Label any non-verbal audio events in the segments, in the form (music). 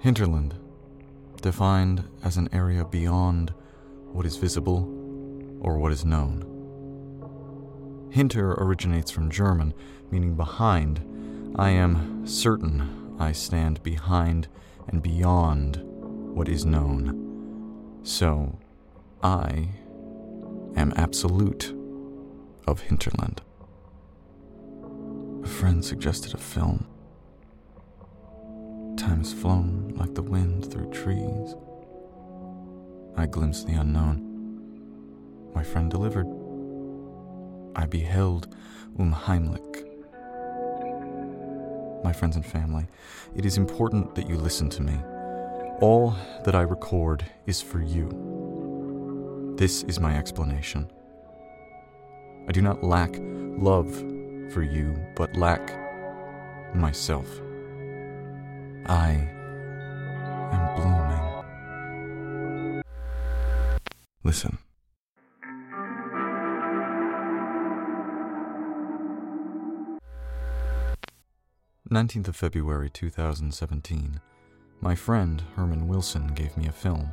Hinterland, defined as an area beyond what is visible or what is known. Hinter originates from German, meaning behind. I am certain I stand behind and beyond what is known. So, I am absolute of Hinterland. A friend suggested a film. Time has flown like the wind through trees. I glimpsed the unknown. My friend delivered. I beheld Unheimlich. My friends and family, it is important that you listen to me. All that I record is for you. This is my explanation. I do not lack love for you, but lack myself. I am blooming. Listen. 19th of February 2017. My friend, Herman Wilson, gave me a film.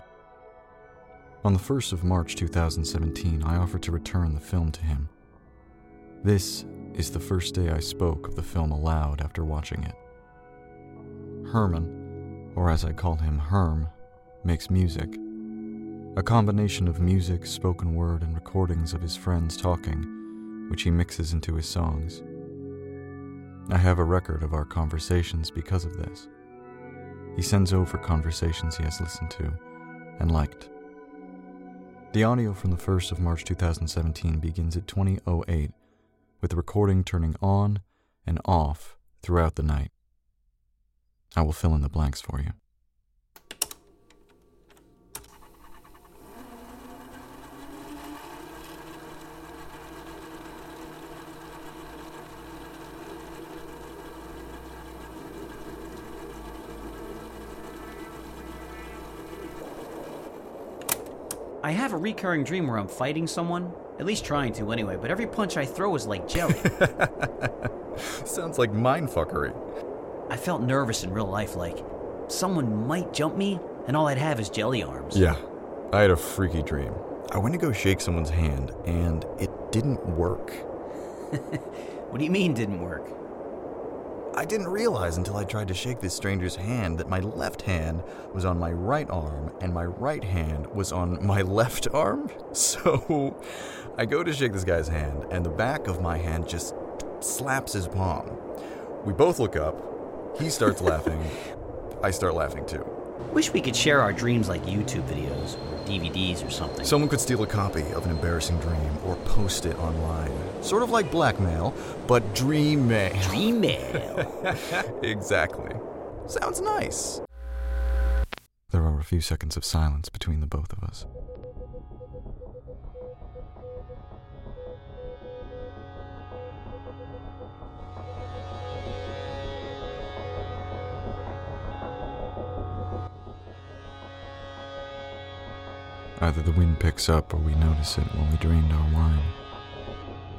On the 1st of March 2017, I offered to return the film to him. This is the first day I spoke of the film aloud after watching it. Herman, or as I call him, Herm, makes music. A combination of music, spoken word, and recordings of his friends talking, which he mixes into his songs. I have a record of our conversations because of this. He sends over conversations he has listened to and liked. The audio from the 1st of March 2017 begins at 2008, with the recording turning on and off throughout the night. I will fill in the blanks for you. I have a recurring dream where I'm fighting someone, at least trying to anyway, but every punch I throw is like jelly. (laughs) Sounds like mindfuckery. I felt nervous in real life, like someone might jump me, and all I'd have is jelly arms. Yeah, I had a freaky dream. I went to go shake someone's hand, and it didn't work. (laughs) What do you mean didn't work? I didn't realize until I tried to shake this stranger's hand that my left hand was on my right arm and my right hand was on my (laughs) left arm. So I go to shake this guy's hand, and the back of my hand just slaps his palm. We both look up. He starts laughing. I start laughing too. Wish we could share our dreams like YouTube videos or DVDs or something. Someone could steal a copy of an embarrassing dream or post it online. Sort of like blackmail, but dream mail. dream mail. (laughs) exactly. Sounds nice. There are a few seconds of silence between the both of us. Either the wind picks up or we notice it when we drained our wine.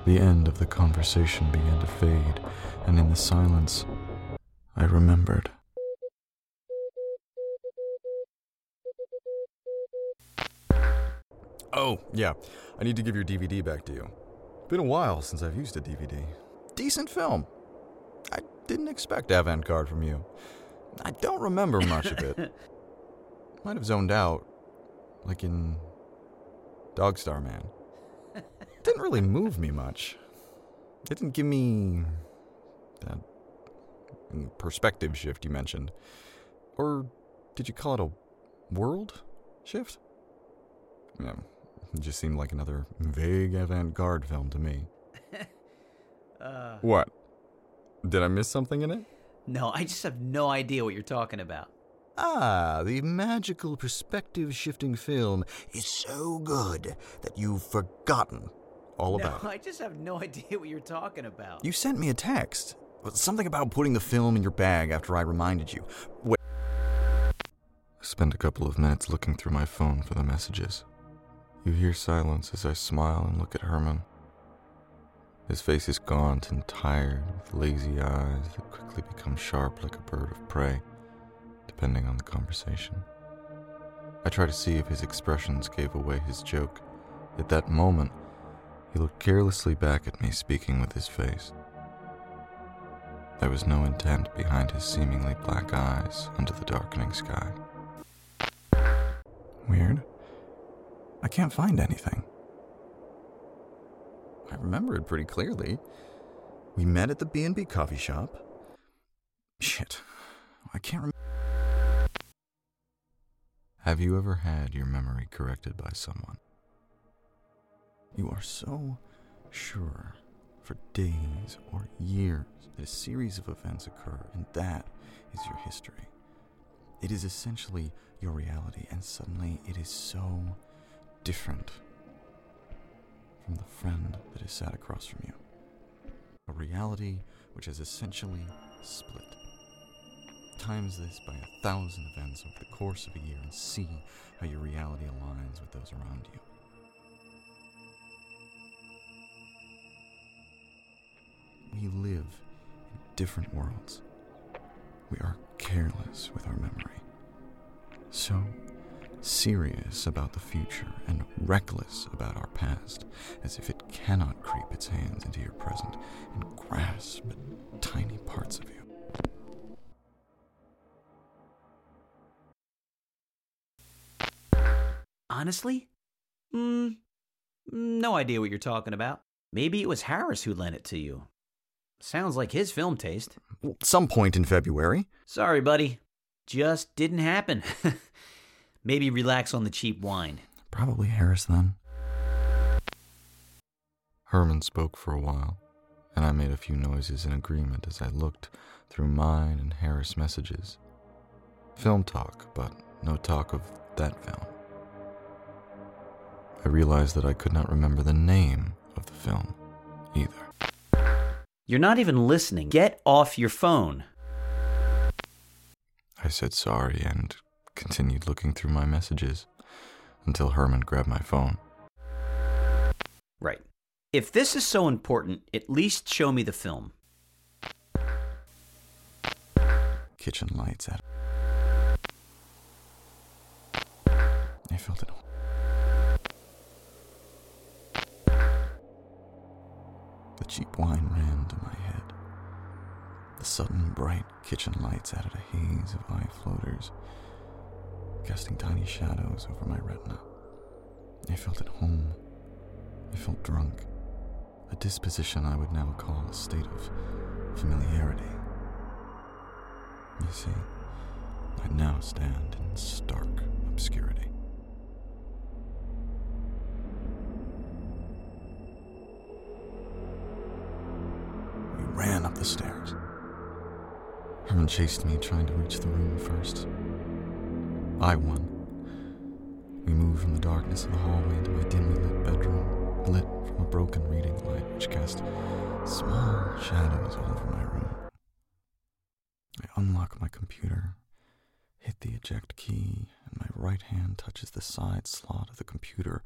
The end of the conversation began to fade, and in the silence, I remembered. Oh, yeah, I need to give your DVD back to you. Been a while since I've used a DVD. Decent film. I didn't expect avant garde from you. I don't remember much of it. (laughs) Might have zoned out, like in Dog Star Man. (laughs) Didn't really move me much. It didn't give me that perspective shift you mentioned. Or did you call it a world shift? Yeah, it just seemed like another vague avant garde film to me. (laughs) Uh, What? Did I miss something in it? no, I just have no idea what you're talking about. Ah, the magical perspective shifting film is so good that you've forgotten all about No, it. (laughs) I just have no idea what you're talking about. You sent me a text. Something about putting the film in your bag after I reminded you. Wait. Spend a couple of minutes looking through my phone for the messages. You hear silence as I smile and look at Herman. His face is gaunt and tired, with lazy eyes that quickly become sharp like a bird of prey, to depending on the conversation. I try to see if his expressions gave away his joke. At that moment, he looked carelessly back at me, speaking with his face. There was no intent behind his seemingly black eyes under the darkening sky. Weird. I can't find anything. I remember it pretty clearly. We met at the B&B coffee shop. Shit. I can't remember. Have you ever had your memory corrected by someone? You are so sure for days or years that a series of events occur, and that is your history. It is essentially your reality, and suddenly it is so different from the friend that is sat across from you. A reality which has essentially split. Times this by a thousand events over the course of a year and see how your reality aligns with those around you. We live in different worlds. We are careless with our memory. So serious about the future and reckless about our past, as if it cannot creep its hands into your present and grasp at tiny parts of you. Honestly? Hmm. No idea what you're talking about. Maybe it was Harris who lent it to you. Sounds like his film taste. Some point in February. Sorry, buddy. Just didn't happen. (laughs) Maybe relax on the cheap wine. Probably Harris then. Herman spoke for a while, and I made a few noises in agreement as I looked through mine and Harris' messages. Film talk, but no talk of that film. I realized that I could not remember the name of the film either. You're not even listening. Get off your phone. I said sorry and continued looking through my messages until Herman grabbed my phone. Right. If this is so important, at least show me the film. Kitchen lights at. I felt it. The cheap wine ran to my head. The sudden bright kitchen lights added a haze of eye floaters, casting tiny shadows over my retina. I felt at home. I felt drunk. A disposition I would now call a state of familiarity. You see, I now stand in stark obscurity. Stairs. Herman chased me, trying to reach the room first. I won. We moved from the darkness of the hallway into my dimly lit bedroom, lit from a broken reading light which cast small shadows all over my room. I unlock my computer, hit the eject key, and my right hand touches the side slot of the computer,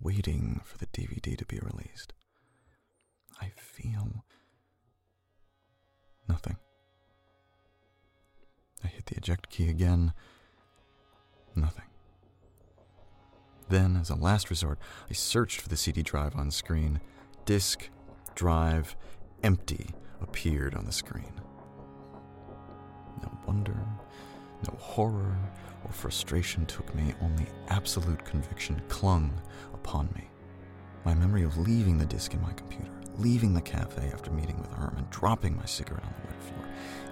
waiting for the DVD to be released. I feel nothing. I hit the eject key again. Nothing. Then, as a last resort, I searched for the CD drive on screen. Disk, drive, empty appeared on the screen. No wonder, no horror or frustration took me, only absolute conviction clung upon me. My memory of leaving the disk in my computer, leaving the cafe after meeting with Herman, dropping my cigarette on the wet floor.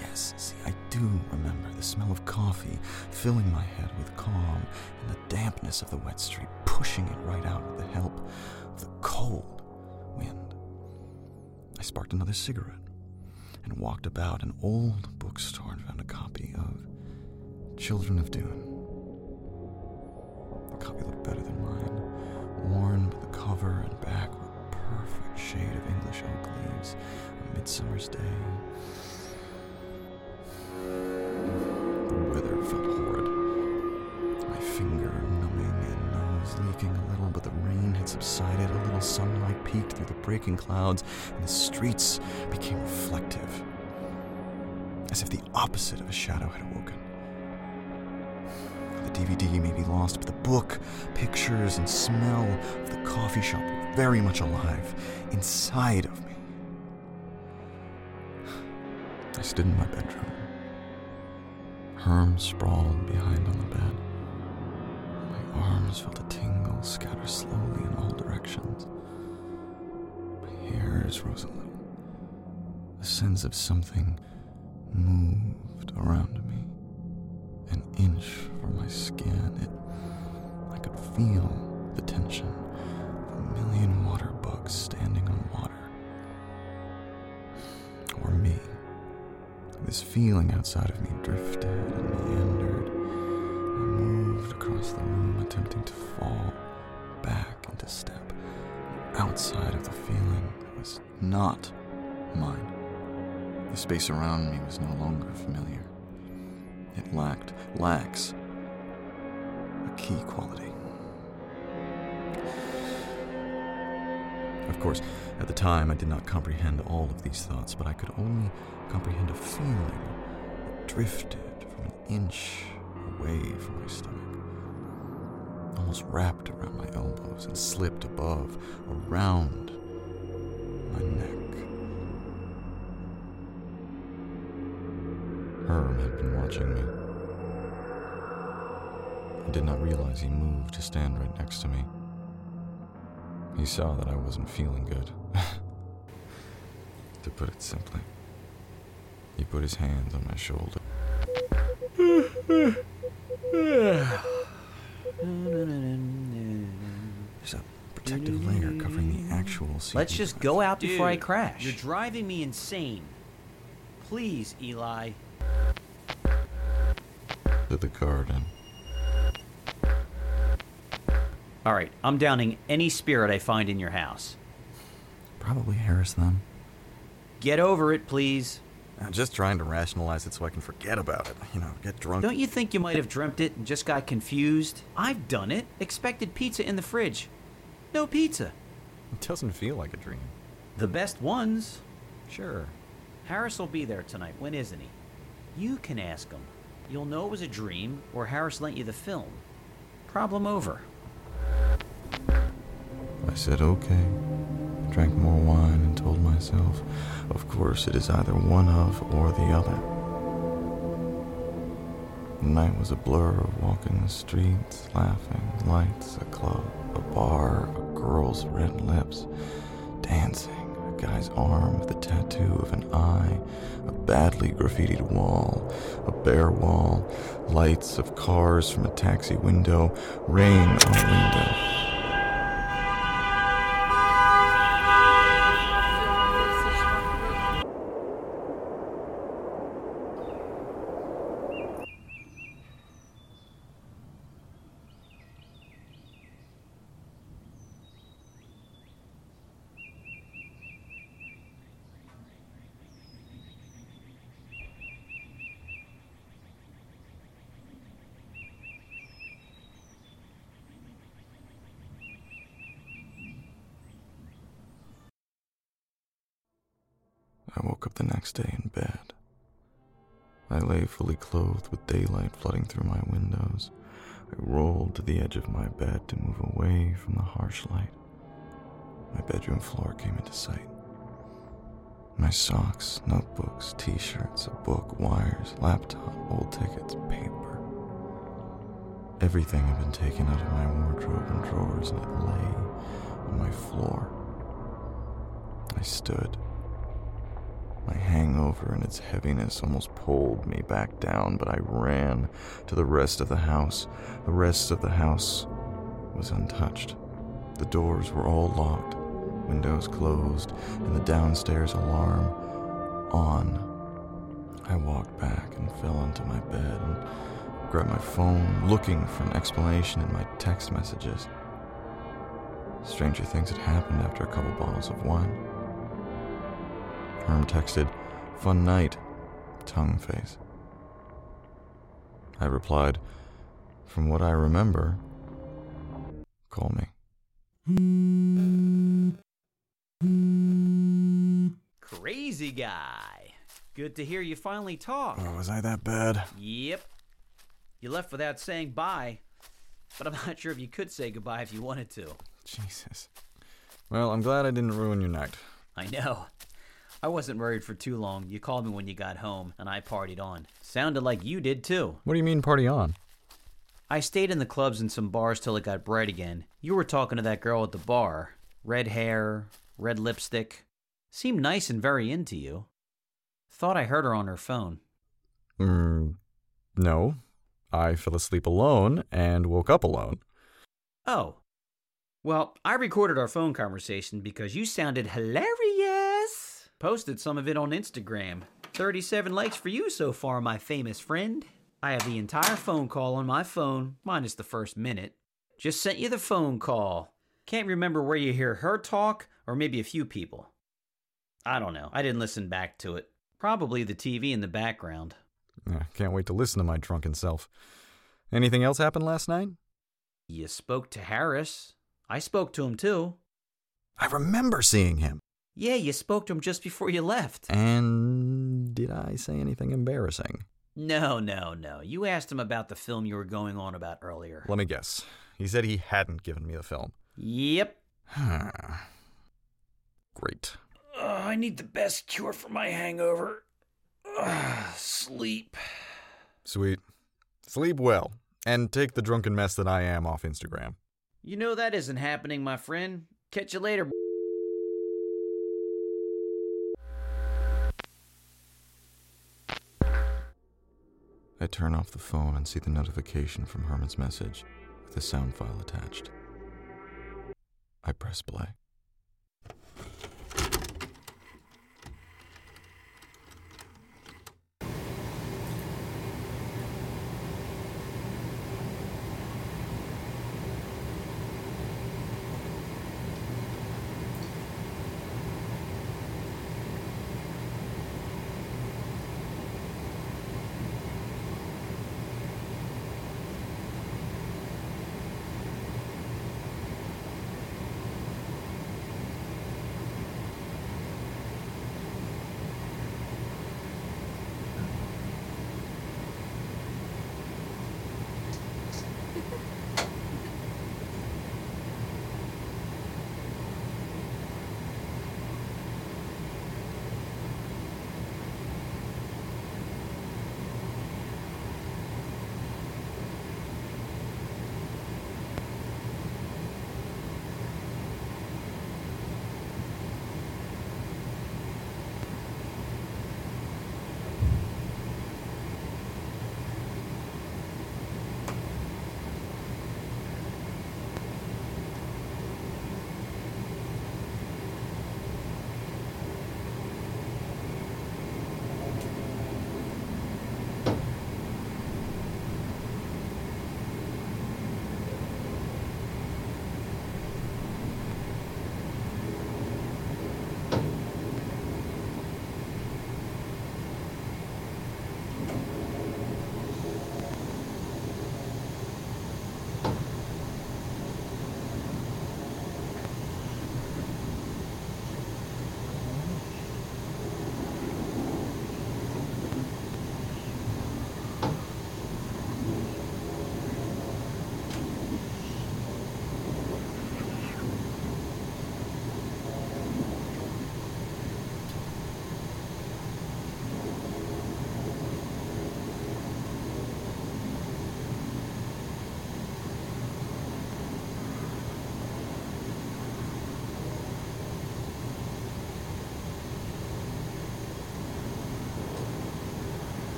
Yes, see, I do remember the smell of coffee filling my head with calm and the dampness of the wet street pushing it right out with the help of the cold wind. I sparked another cigarette and walked about an old bookstore and found a copy of Children of Dune. The copy looked of oak leaves, a midsummer's day. The weather felt horrid. My finger numbing and nose leaking a little, but the rain had subsided. A little sunlight peeked through the breaking clouds, and the streets became reflective, as if the opposite of a shadow had awoken. The DVD may be lost, but the book, pictures, and smell of the coffee shop very much alive inside of me. I stood in my bedroom. Herm sprawled behind on the bed. My arms felt a tingle scatter slowly in all directions. My hairs rose a little. A sense of something moved around me. An inch from my skin, it I could feel the tension million water bugs standing on water. Or me. This feeling outside of me drifted and meandered. I moved across the room, attempting to fall back into step outside of the feeling was not mine. The space around me was no longer familiar. It lacked, lacks, a key quality. Of course, at the time I did not comprehend all of these thoughts, but I could only comprehend a feeling that drifted from an inch away from my stomach, almost wrapped around my elbows and slipped above, around my neck. Herm had been watching me. I did not realize he moved to stand right next to me. He saw that I wasn't feeling good. (laughs) to put it simply, he put his hands on my shoulder. There's a protective layer covering the actual seat. Let's just go out before I crash. You're driving me insane. Please, Eli. to the garden. All right, I'm downing any spirit I find in your house. Probably Harris then. Get over it, please. I'm just trying to rationalize it so I can forget about it. You know, get drunk. Don't you think you might have dreamt it and just got confused? I've done it. Expected pizza in the fridge. No pizza. It doesn't feel like a dream. The best ones. Sure. Harris will be there tonight. When isn't he? You can ask him. You'll know it was a dream or Harris lent you the film. Problem over. I said okay, drank more wine, and told myself, of course, it is either one of or the other. The night was a blur of walking the streets, laughing, lights, a club, a bar, a girl's red lips, dancing, a guy's arm with a tattoo of an eye, a badly graffitied wall, a bare wall, lights of cars from a taxi window, rain on a window. I woke up the next day in bed. I lay fully clothed with daylight flooding through my windows. I rolled to the edge of my bed to move away from the harsh light. My bedroom floor came into sight. My socks, notebooks, t shirts, a book, wires, laptop, old tickets, paper. Everything had been taken out of my wardrobe and drawers, and it lay on my floor. I stood. Hangover and its heaviness almost pulled me back down, but I ran to the rest of the house. The rest of the house was untouched. The doors were all locked, windows closed, and the downstairs alarm on. I walked back and fell onto my bed and grabbed my phone, looking for an explanation in my text messages. Stranger things had happened after a couple bottles of wine. Herm texted, Fun night, tongue face. I replied, From what I remember, call me. Crazy guy. Good to hear you finally talk. Oh, was I that bad? Yep. You left without saying bye, but I'm (laughs) not sure if you could say goodbye if you wanted to. Jesus. Well, I'm glad I didn't ruin your night. I know. I wasn't worried for too long. You called me when you got home, and I partied on. Sounded like you did too. What do you mean, party on? I stayed in the clubs and some bars till it got bright again. You were talking to that girl at the bar. Red hair, red lipstick. Seemed nice and very into you. Thought I heard her on her phone. Mm, no. I fell asleep alone and woke up alone. Oh. Well, I recorded our phone conversation because you sounded hilarious. Posted some of it on Instagram. 37 likes for you so far, my famous friend. I have the entire phone call on my phone, minus the first minute. Just sent you the phone call. Can't remember where you hear her talk, or maybe a few people. I don't know. I didn't listen back to it. Probably the TV in the background. I can't wait to listen to my drunken self. Anything else happened last night? You spoke to Harris. I spoke to him too. I remember seeing him. Yeah, you spoke to him just before you left. And did I say anything embarrassing? No, no, no. You asked him about the film you were going on about earlier. Let me guess. He said he hadn't given me the film. Yep. (sighs) Great. Uh, I need the best cure for my hangover. Uh, sleep. Sweet. Sleep well. And take the drunken mess that I am off Instagram. You know that isn't happening, my friend. Catch you later. I turn off the phone and see the notification from Herman's message with the sound file attached. I press play.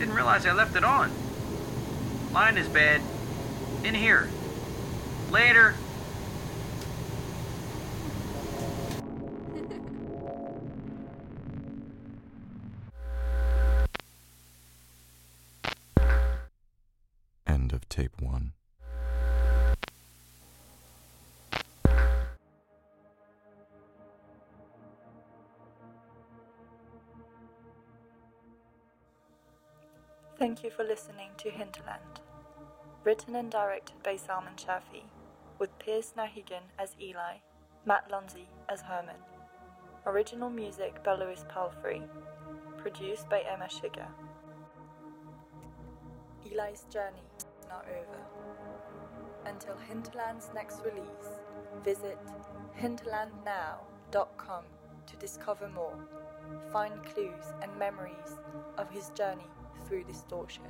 Didn't realize I left it on. Line is bad. In here. Later. End of tape one. Thank you for listening to Hinterland. Written and directed by Salman Shafi, with Pierce Nahigan as Eli, Matt Lunzi as Herman. Original music by Louis Palfrey. Produced by Emma Sugar. Eli's journey is not over. Until Hinterland's next release, visit hinterlandnow.com to discover more, find clues and memories of his journey through distortion.